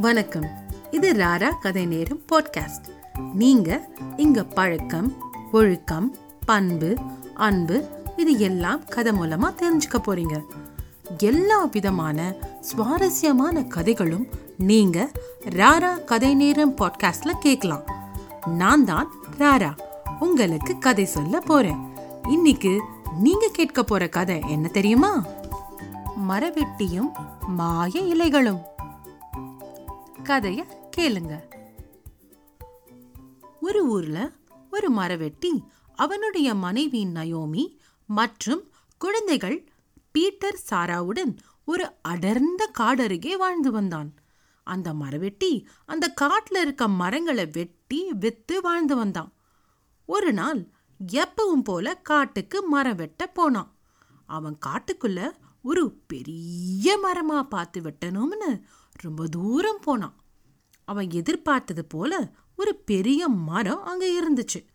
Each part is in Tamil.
வணக்கம். இது ராரா கதை நேரம் பாட்காஸ்ட் நீங்க இங்க பழக்கம் ஒழுக்கம் பண்பு அன்பு இது எல்லாம் கதை மூலமா தெரிஞ்சுக்க போறீங்க. எல்லா விதமான சுவாரஸ்யமான கதைகளும் நீங்க ராரா கதை நேரம் பாட்காஸ்ட்ல கேட்கலாம். நான் தான் ராரா. உங்களுக்கு கதை சொல்ல போறேன். இன்னைக்கு நீங்க கேட்க போற கதை என்ன தெரியுமா? மரவெட்டியும் மாய இலைகளும். கதைய கேளுங்க. ஒரு ஊர்ல ஒரு மரவெட்டி அவனுடைய மனைவி நயோமி மற்றும் குழந்தைகள் பீட்டர் சாராவுடன் ஒரு அடர்ந்த காடருகே வாழ்ந்து வந்தான். அந்த மரவெட்டி அந்த காட்டுல இருக்க மரங்களை வெட்டி வித்து வாழ்ந்து வந்தான். ஒரு நாள் எப்பவும் போல காட்டுக்கு மரம் வெட்ட போனான். அவன் காட்டுக்குள்ள ஒரு பெரிய மரமா பார்த்து வெட்டணும்னு ரொம்ப தூரம் போனான். அவன் எதிர்பார்த்தது போல ஒரு பெரிய மரம் அங்க இருந்துச்சு.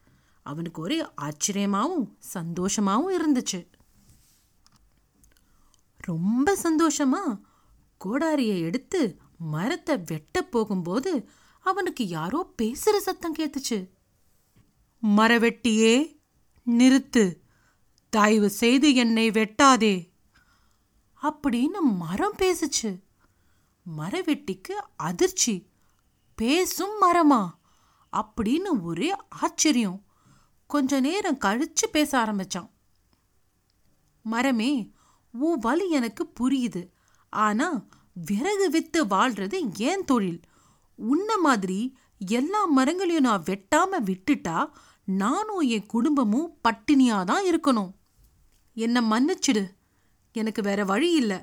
அவனுக்கு ஒரே ஆச்சரியமாவும் சந்தோஷமாவும் இருந்துச்சு. ரொம்ப சந்தோஷமா கோடாரியை எடுத்து மரத்தை வெட்ட போகும்போது அவனுக்கு யாரோ பேசுற சத்தம் கேட்டுச்சு. மரவெட்டியே நிறுத்து. தயவு செய்து என்னை வெட்டாதே. அப்படின்னு மரம் பேசுச்சு. மரவெட்டிக்கு அதிர்ச்சி. பேசும் மரமா? அப்படின்னு ஒரே ஆச்சரியம். கொஞ்ச நேரம் கழிச்சு பேச ஆரம்பிச்சான். மரமே உன் வலி எனக்கு புரியுது. ஆனா விறகு வித்து வாழ்றது ஏன் தொழில்? உன்ன மாதிரி எல்லா மரங்களையும் நான் வெட்டாம விட்டுட்டா நானும் என் குடும்பமும் பட்டினியா தான் இருக்கணும். என்னை மன்னிச்சிடு. எனக்கு வேற வழி இல்லை.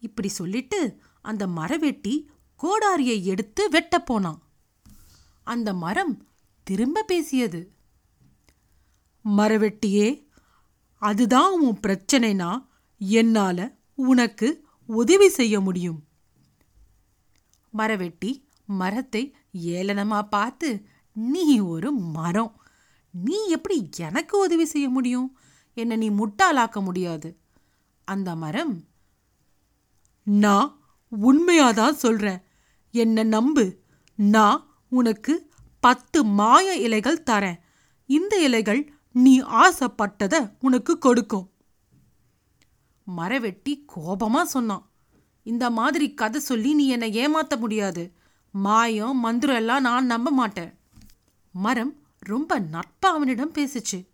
இப்படி சொல்லிட்டு அந்த மரவெட்டி கோடாரியை எடுத்து வெட்ட போனான். அந்த மரம் திரும்ப பேசியது மரவெட்டியே அதுதான் உன் பிரச்சனைனா என்னால உனக்கு உதவி செய்ய முடியும். மரவெட்டி மரத்தை ஏளனமா பார்த்து நீ ஒரு மரம். நீ எப்படி எனக்கு உதவி செய்ய முடியும்? என்னை நீ முட்டாளாக்க முடியாது. அந்த மரம் நான் உண்மையாதான் சொல்றேன். என்ன நம்பு. நான் உனக்கு பத்து மாய இலைகள் தரேன். இந்த இலைகள் நீ ஆசைப்பட்டத உனக்கு கொடுக்கும். மரவெட்டி கோபமா சொன்னான். இந்த மாதிரி கதை சொல்லி நீ என்னை ஏமாத்த முடியாது. மாயம் மந்திரம் எல்லாம் நான் நம்ப மாட்டேன். மரம் ரொம்ப நட்பா அவனிடம் பேசுச்சு.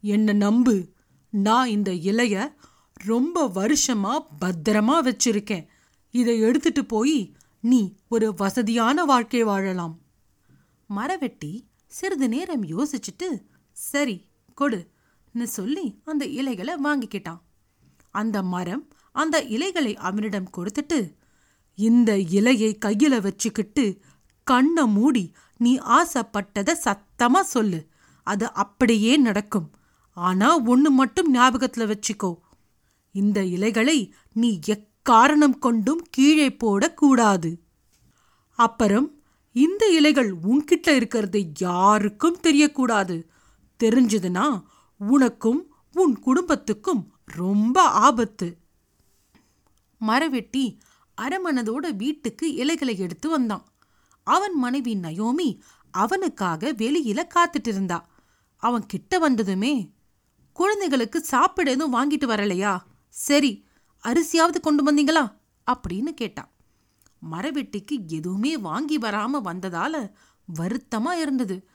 என்ன நம்பு. நான் இந்த இலைய ரொம்ப வருஷமா பத்திரமா வச்சிருக்கேன். இதை எடுத்துட்டு போய் நீ ஒரு வசதியான வாழ்க்கை வாழலாம். மரவெட்டி சிறிது நேரம் யோசிச்சுட்டு சரி கொடுன்னு சொல்லி அந்த இலைகளை வாங்கிக்கிட்டான். அந்த மரம் அந்த இலைகளை அவனிடம் கொடுத்துட்டு இந்த இலையை கையில வச்சுக்கிட்டு கண்ணை மூடி நீ ஆசைப்பட்டத சத்தமா சொல்லு. அது அப்படியே நடக்கும். ஆனா ஒன்னு மட்டும் ஞாபகத்துல வச்சுக்கோ. இந்த இலைகளை நீ காரணம் கொண்டும் கீழே போடக்கூடாது. அப்புறம் இந்த இலைகள் உன்கிட்ட இருக்கிறது யாருக்கும் தெரியக்கூடாது. தெரிஞ்சதுன்னா உனக்கும் உன் குடும்பத்துக்கும் ரொம்ப ஆபத்து. மரவெட்டி அரமனதோட வீட்டுக்கு இலைகளை எடுத்து வந்தான். அவன் மனைவி நயோமி அவனுக்காக வெளியில காத்துட்டு இருந்தா அவன் கிட்ட வந்ததுமே குழந்தைகளுக்கு சாப்பிட எதுவும் வாங்கிட்டு வரலையா? சரி அரிசியாவது கொண்டு வந்தீங்களா? அப்படின்னு கேட்டான் மரவெட்டிக்கு எதுவுமே வாங்கி வராம வந்ததால வருத்தமா இருந்தது.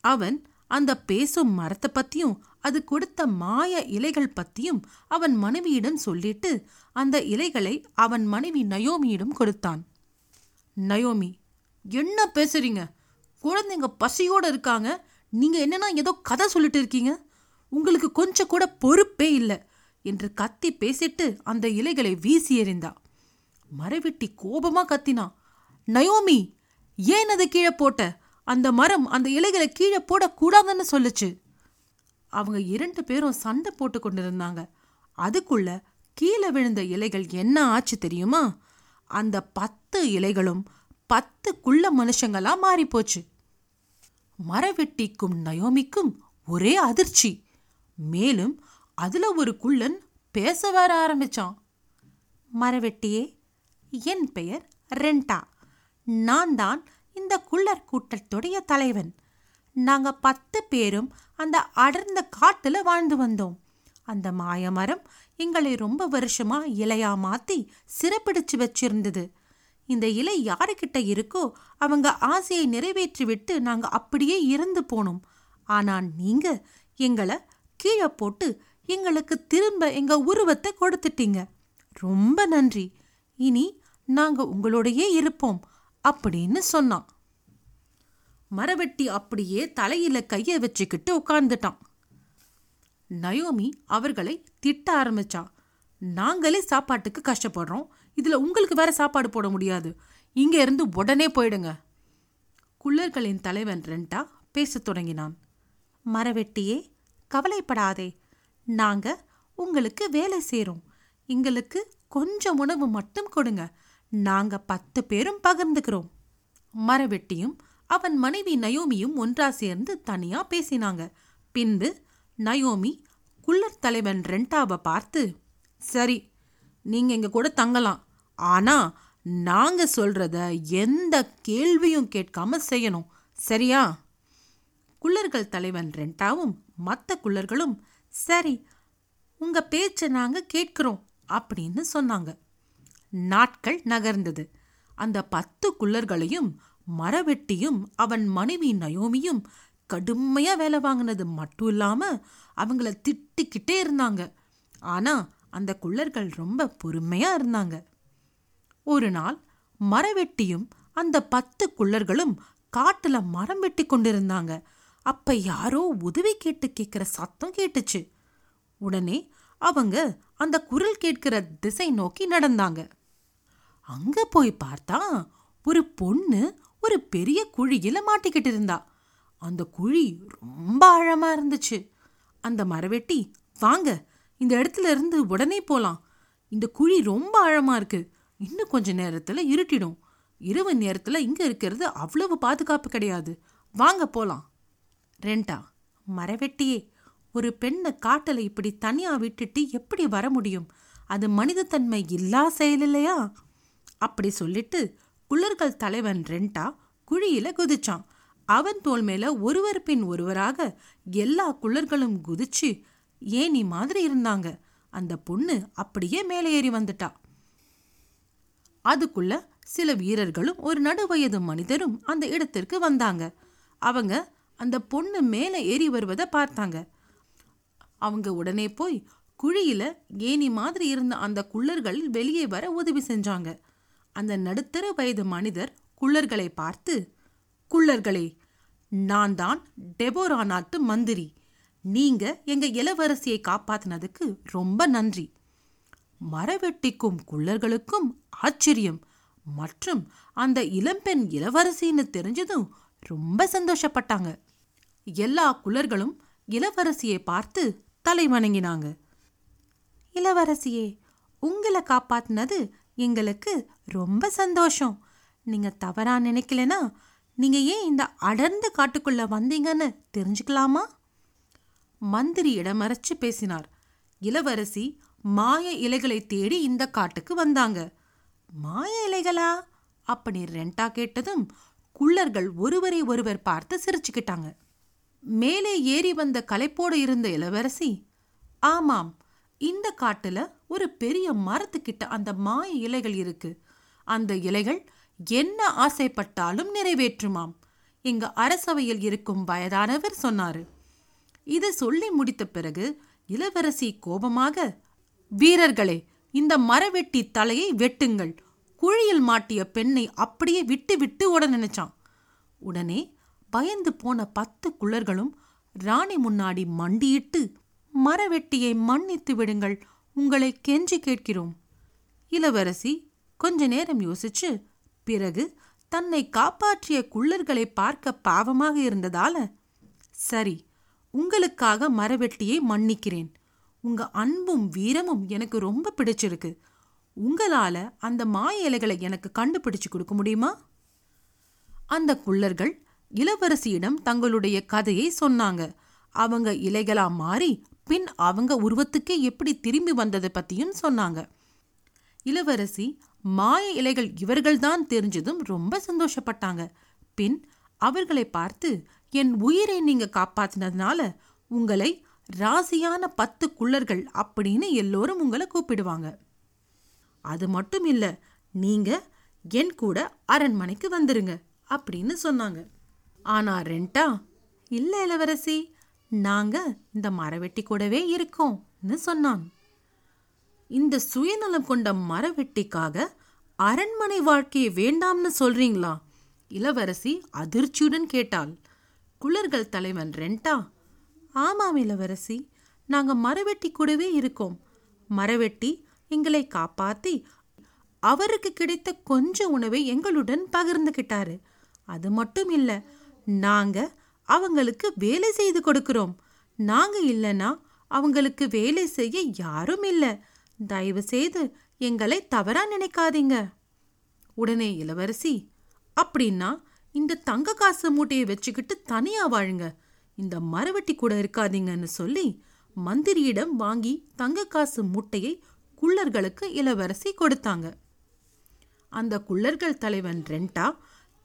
அவன் அந்த பேசும் மரத்தை பத்தியும் அது கொடுத்த மாய இலைகள் பத்தியும் அவன் மனைவியிடம் சொல்லிட்டு அந்த இலைகளை அவன் மனைவி நயோமியிடம் கொடுத்தான். நயோமி என்ன பேசுறீங்க? குழந்தைங்க பசியோடு இருக்காங்க. நீங்கள் என்னன்னா ஏதோ கதை சொல்லிட்டு இருக்கீங்க. உங்களுக்கு கொஞ்சம் கூட பொறுப்பே இல்லை. என்று கத்தி பேசிட்டு அந்த இலைகளை வீசி எறிந்தா. மரவெட்டி கோபமா கத்தினான் நயோமி ஏன் அதை கீழே போட்ட? அந்த மரம் அந்த இலைகளை கீழே போடக்கூடாதுன்னு சொல்லுச்சு. அவங்க இரண்டு பேரும் சண்டை போட்டு கொண்டிருந்தாங்க. அதுக்குள்ள கீழே விழுந்த இலைகள் என்ன ஆச்சு தெரியுமா? அந்த பத்து இலைகளும் பத்து குள்ள மனுஷங்களா மாறி போச்சு மரவெட்டிக்கும் நயோமிக்கும் ஒரே அதிர்ச்சி. மேலும் அதுல ஒரு குள்ளன் பேச வர ஆரம்பிச்சான். மரவெட்டியே என் பெயர் ரெண்டா. நான் தான் இந்த குள்ளர் கூட்டத்துடைய தலைவன். நாங்க பத்து பேரும் அந்த அடர்ந்த காட்டுல வாழ்ந்து வந்தோம். அந்த மாயமரம் எங்களை ரொம்ப வருஷமா இலையா மாத்தி சிறப்பிடிச்சு வச்சிருந்தது. இந்த இலை யாருக்கிட்ட இருக்கோ அவங்க ஆசையை நிறைவேற்றி விட்டு நாங்க அப்படியே இறந்து போனோம். ஆனா நீங்க எங்களை கீழே போட்டு எங்களுக்கு திரும்ப எங்க உருவத்தை கொடுத்துட்டீங்க. ரொம்ப நன்றி. இனி நாங்க உங்களோடையே இருப்போம் அப்படின்னு சொன்னான். மரவெட்டி அப்படியே தலையில கையை வச்சுக்கிட்டு உட்கார்ந்துட்டான். நயோமி அவர்களை திட்ட ஆரம்பிச்சா. நாங்களே சாப்பாட்டுக்கு கஷ்டப்படுறோம். இதுல உங்களுக்கு வேற சாப்பாடு போட முடியாது. இங்க இருந்து உடனே போயிடுங்க. குள்ளர்களின் தலைவன் ரெண்டா பேசத் தொடங்கினான். மரவெட்டியே கவலைப்படாதே. நாங்க உங்களுக்கு வேலை செய்றோம் எங்களுக்கு கொஞ்சம் உணவு மட்டும் கொடுங்க. நாங்க பத்து பேரும் பகிர்ந்துக்கிறோம். மரவெட்டியும் அவன் மனைவி நயோமியும் ஒன்றா சேர்ந்து தனியா பேசினாங்க. பின்பு நயோமி குள்ளர் தலைவன் ரெண்டாவை பார்த்து சரி நீங்க எங்க கூட தங்கலாம். ஆனா நாங்க சொல்றத எந்த கேள்வியும் கேட்காம செய்யணும். சரியா? குள்ளர்கள் தலைவன் ரெண்டாவும் மற்ற குள்ளர்களும் சரி உங்க பேச்சை நாங்க கேட்கிறோம் அப்படின்னு சொன்னாங்க. நாட்கள் நகர்ந்தது. அந்த பத்து குள்ளர்களையும் மரவெட்டியும் அவன் மனைவி நயோமியும் கடுமையா வேலை வாங்கினது மட்டும் இல்லாம அவங்கள திட்டிக்கிட்டே இருந்தாங்க. ஆனா அந்த குள்ளர்கள் ரொம்ப பொறுமையா இருந்தாங்க. ஒரு நாள் மரவெட்டியும் அந்த பத்து குள்ளர்களும் காட்டுல மரம் வெட்டி கொண்டிருந்தாங்க. அப்ப யாரோ உதவி கேட்டு கேட்கிற சத்தம் கேட்டுச்சு. உடனே அவங்க அந்த குரல் கேட்கிற திசை நோக்கி நடந்தாங்க. அங்க போய் பார்த்தா ஒரு பொண்ணு ஒரு பெரிய குழியில மாட்டிக்கிட்டு இருந்தா. அந்த குழி ரொம்ப ஆழமா இருந்துச்சு. அந்த மரவெட்டி வாங்க இந்த இடத்துல இருந்து உடனே போலாம். இந்த குழி ரொம்ப ஆழமா இருக்கு. இன்னும் கொஞ்ச நேரத்துல இருட்டிடும். இரவு நேரத்துல இங்க இருக்கிறது அவ்வளவு பாதுகாப்பு கிடையாது. வாங்க போலாம். ரெண்டா மரவெட்டியே ஒரு பெண்ணை காட்டல இப்படி தனியா விட்டுட்டு எப்படி வர முடியும்? அது மனிதத்தன்மை இல்லா செயல் இல்லையா? அப்படி சொல்லிட்டு குளிர்கள் தலைவன் ரெண்டா குழியில குதிச்சான். அவன் தோல் மேல ஒருவர் பின் ஒருவராக எல்லா குளிர்களும் குதிச்சு ஏனி மாதிரி இருந்தாங்க. அந்த பொண்ணு அப்படியே மேலே ஏறி வந்துட்டா. அதுக்குள்ள சில வீரர்களும் ஒரு நடுவயது மனிதரும் அந்த இடத்திற்கு வந்தாங்க. அவங்க அந்த பொண்ணு மேலே ஏறி வருவதை பார்த்தாங்க. அவங்க உடனே போய் குழியில ஏனி மாதிரி இருந்த அந்த குள்ளர்கள் வெளியே வர உதவி செஞ்சாங்க. அந்த நடுத்தர வயது மனிதர் குள்ளர்களை பார்த்து குள்ளர்களே நான் தான் டெபோரா நாட்டு மந்திரி. நீங்க எங்க இளவரசியை காப்பாத்தினதுக்கு ரொம்ப நன்றி. மரவெட்டிக்கும் குள்ளர்களுக்கும் ஆச்சரியம். மற்றும் அந்த இளம்பெண் இளவரசின்னு தெரிஞ்சதும் ரொம்ப சந்தோஷப்பட்டாங்க. எல்லா குலர்களும் இளவரசியை பார்த்து தலை வணங்கினாங்க இளவரசியே உங்களை காப்பாத்தினது எங்களுக்கு ரொம்ப சந்தோஷம். நீங்க தவறா நினைக்கலனா நீங்க ஏன் இந்த அடர்ந்த காட்டுக்குள்ள வந்தீங்கன்னு தெரிஞ்சுக்கலாமா? மந்திரி இடமறைச்சு பேசினார். இளவரசி மாய இலைகளை தேடி இந்த காட்டுக்கு வந்தாங்க. மாய இலைகளா? அப்படி ரெண்டா கேட்டதும் குள்ளர்கள் ஒருவரை ஒருவர் பார்த்து சிரிச்சுக்கிட்டாங்க. மேலே ஏறி வந்த கலைப்போடு இருந்த இளவரசி ஆமாம் இந்த காட்டுல ஒரு பெரிய மரத்துக்கிட்ட அந்த மாய இலைகள் இருக்கு. அந்த இலைகள் என்ன ஆசைப்பட்டாலும் நிறைவேற்றுமாம் எங்க அரசவையில் இருக்கும் வயதானவர் சொன்னாரு. இது சொல்லி முடித்த பிறகு இளவரசி கோபமாக வீரர்களே இந்த மரவெட்டி தலையை வெட்டுங்கள். குழியில் மாட்டிய பெண்ணை அப்படியே விட்டு விட்டு ஓட நினைச்சான். உடனே பயந்து போன பத்து குள்ளர்களும் ராணி முன்னாடி மண்டியிட்டு மரவெட்டியை மன்னித்து விடுங்கள் உங்களை கெஞ்சி கேட்கிறோம். இளவரசி கொஞ்ச நேரம் யோசிச்சு பிறகு தன்னை காப்பாற்றிய குள்ளர்களை பார்க்க பாவமாக இருந்ததால? சரி உங்களுக்காக மரவெட்டியை மன்னிக்கிறேன். உங்க அன்பும் வீரமும் எனக்கு ரொம்ப பிடிச்சிருக்கு. உங்களால அந்த மாய இலைகளை எனக்கு கண்டுபிடிச்சு கொடுக்க முடியுமா? அந்த குள்ளர்கள் இளவரசியிடம் தங்களுடைய கதையை சொன்னாங்க. அவங்க இலைகளா மாறி பின் அவங்க உருவத்துக்கே எப்படி திரும்பி வந்ததை பத்தியும் சொன்னாங்க. இளவரசி மாய இலைகள் இவர்கள்தான் தெரிஞ்சதும் ரொம்ப சந்தோஷப்பட்டாங்க. பின் அவர்களை பார்த்து என் உயிரை நீங்க காப்பாத்தினதுனால உங்களை ராசியான பத்து குள்ளர்கள் அப்படின்னு எல்லோரும் உங்களை கூப்பிடுவாங்க. அது மட்டும் இல்ல நீங்க என் கூட அரண்மனைக்கு வந்துருங்க அப்படின்னு சொன்னாங்க. ஆனா ரெண்டா? இல்லை இளவரசி நாங்க இந்த மரவெட்டி கூடவே இருக்கோம்னு சொன்னான். இந்த சுயநலம் கொண்ட மரவெட்டிக்காக அரண்மனை வாழ்க்கையை வேண்டாம்னு சொல்றீங்களா? இளவரசி அதிர்ச்சியுடன் கேட்டாள். குளர்கள் தலைவன் ரெண்டா? ஆமாம் இளவரசி நாங்க மரவெட்டி கூடவே இருக்கோம். மரவெட்டி எங்களை காப்பாத்தி அவருக்கு கிடைத்த கொஞ்ச உணவை எங்களுடன் பகிர்ந்துகிட்டாரு. அது மட்டும் இல்லை நாங்க அவங்களுக்கு வேலை செய்து கொடுக்கிறோம். நாங்க இல்லைன்னா அவங்களுக்கு வேலை செய்ய யாரும் இல்ல. தயவு செய்து எங்களை தவறா நினைக்காதீங்க. உடனே இளவரசி அப்படின்னா இந்த தங்க காசு மூட்டையை வச்சுக்கிட்டு தனியா வாழுங்க. இந்த மரவெட்டி கூட இருக்காதீங்கன்னு சொல்லி மந்திரியிடம் வாங்கி தங்க காசு மூட்டையை குள்ளர்களுக்கு இளவரசி கொடுத்தாங்க. அந்த குள்ளர்கள் தலைவன் ரெண்டா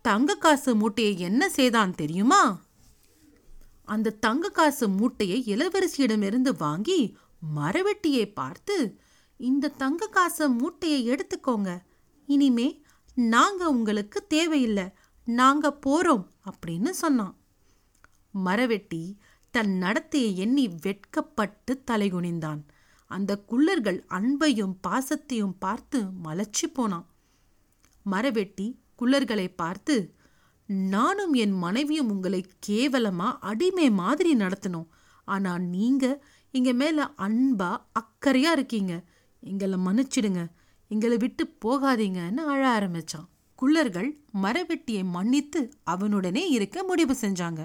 தங்க காசு மூட்டையை என்ன செய்தான் தெரியுமா? அந்த தங்க காசு மூட்டையை இளவரசியிடமிருந்து வாங்கி மரவெட்டியை பார்த்து இந்த தங்க காசு மூட்டையை எடுத்துக்கோங்க. இனிமே நாங்க உங்களுக்கு தேவையில்லை. நாங்க போறோம் அப்படின்னு சொன்னான். மரவெட்டி தன் நடத்தையை எண்ணி வெட்கப்பட்டு தலைகுனிந்தான். அந்த குள்ளர்கள் அன்பையும் பாசத்தையும் பார்த்து மலச்சி போனான். மரவெட்டி குள்ளர்களை பார்த்து நானும் என் மனைவியும் உங்களை கேவலமா அடிமை மாதிரி நடத்தணும் ஆனா நீங்க எங்க மேல அன்பா அக்கறையா இருக்கீங்க. எங்களை மன்னிச்சிடுங்க. எங்களை விட்டு போகாதீங்கன்னு அழ ஆரம்பிச்சான். குள்ளர்கள் மரவெட்டியை மன்னித்து அவனுடனே இருக்க முடிவு செஞ்சாங்க.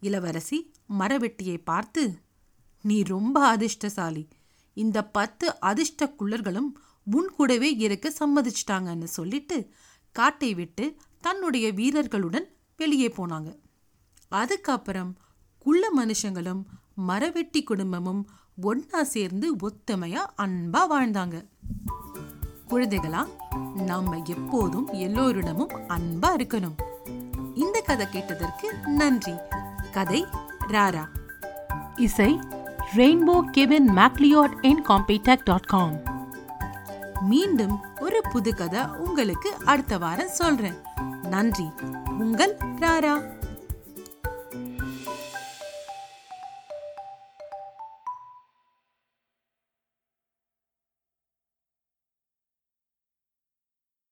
இளவரசி மரவெட்டியை பார்த்து நீ ரொம்ப அதிர்ஷ்டசாலி. இந்த பத்து அதிர்ஷ்ட குள்ளர்களும் உன் கூடவே இருக்க சம்மதிச்சிட்டாங்கன்னு சொல்லிட்டு காட்டை விட்டு தன்னுடைய வீரர்களுடன் வெளியே போனாங்க. அதுக்கப்புறம் குள்ள மனுஷங்களும் மரவெட்டி குடும்பமும் ஒன்னா சேர்ந்து ஒத்துமையா அன்பா வாழ்ந்தாங்க. குழந்தைகளா நாம எப்போதும் எல்லோரிடமும் அன்பா இருக்கணும். இந்த கதை கேட்டதற்கு நன்றி. கதை ராரா. இசை Rainbow Kevin MacLeod incompetech dot com மீண்டும் புது கதை உங்களுக்கு அடுத்த வாரம் சொல்றேன். நன்றி. உங்கள் ராரா.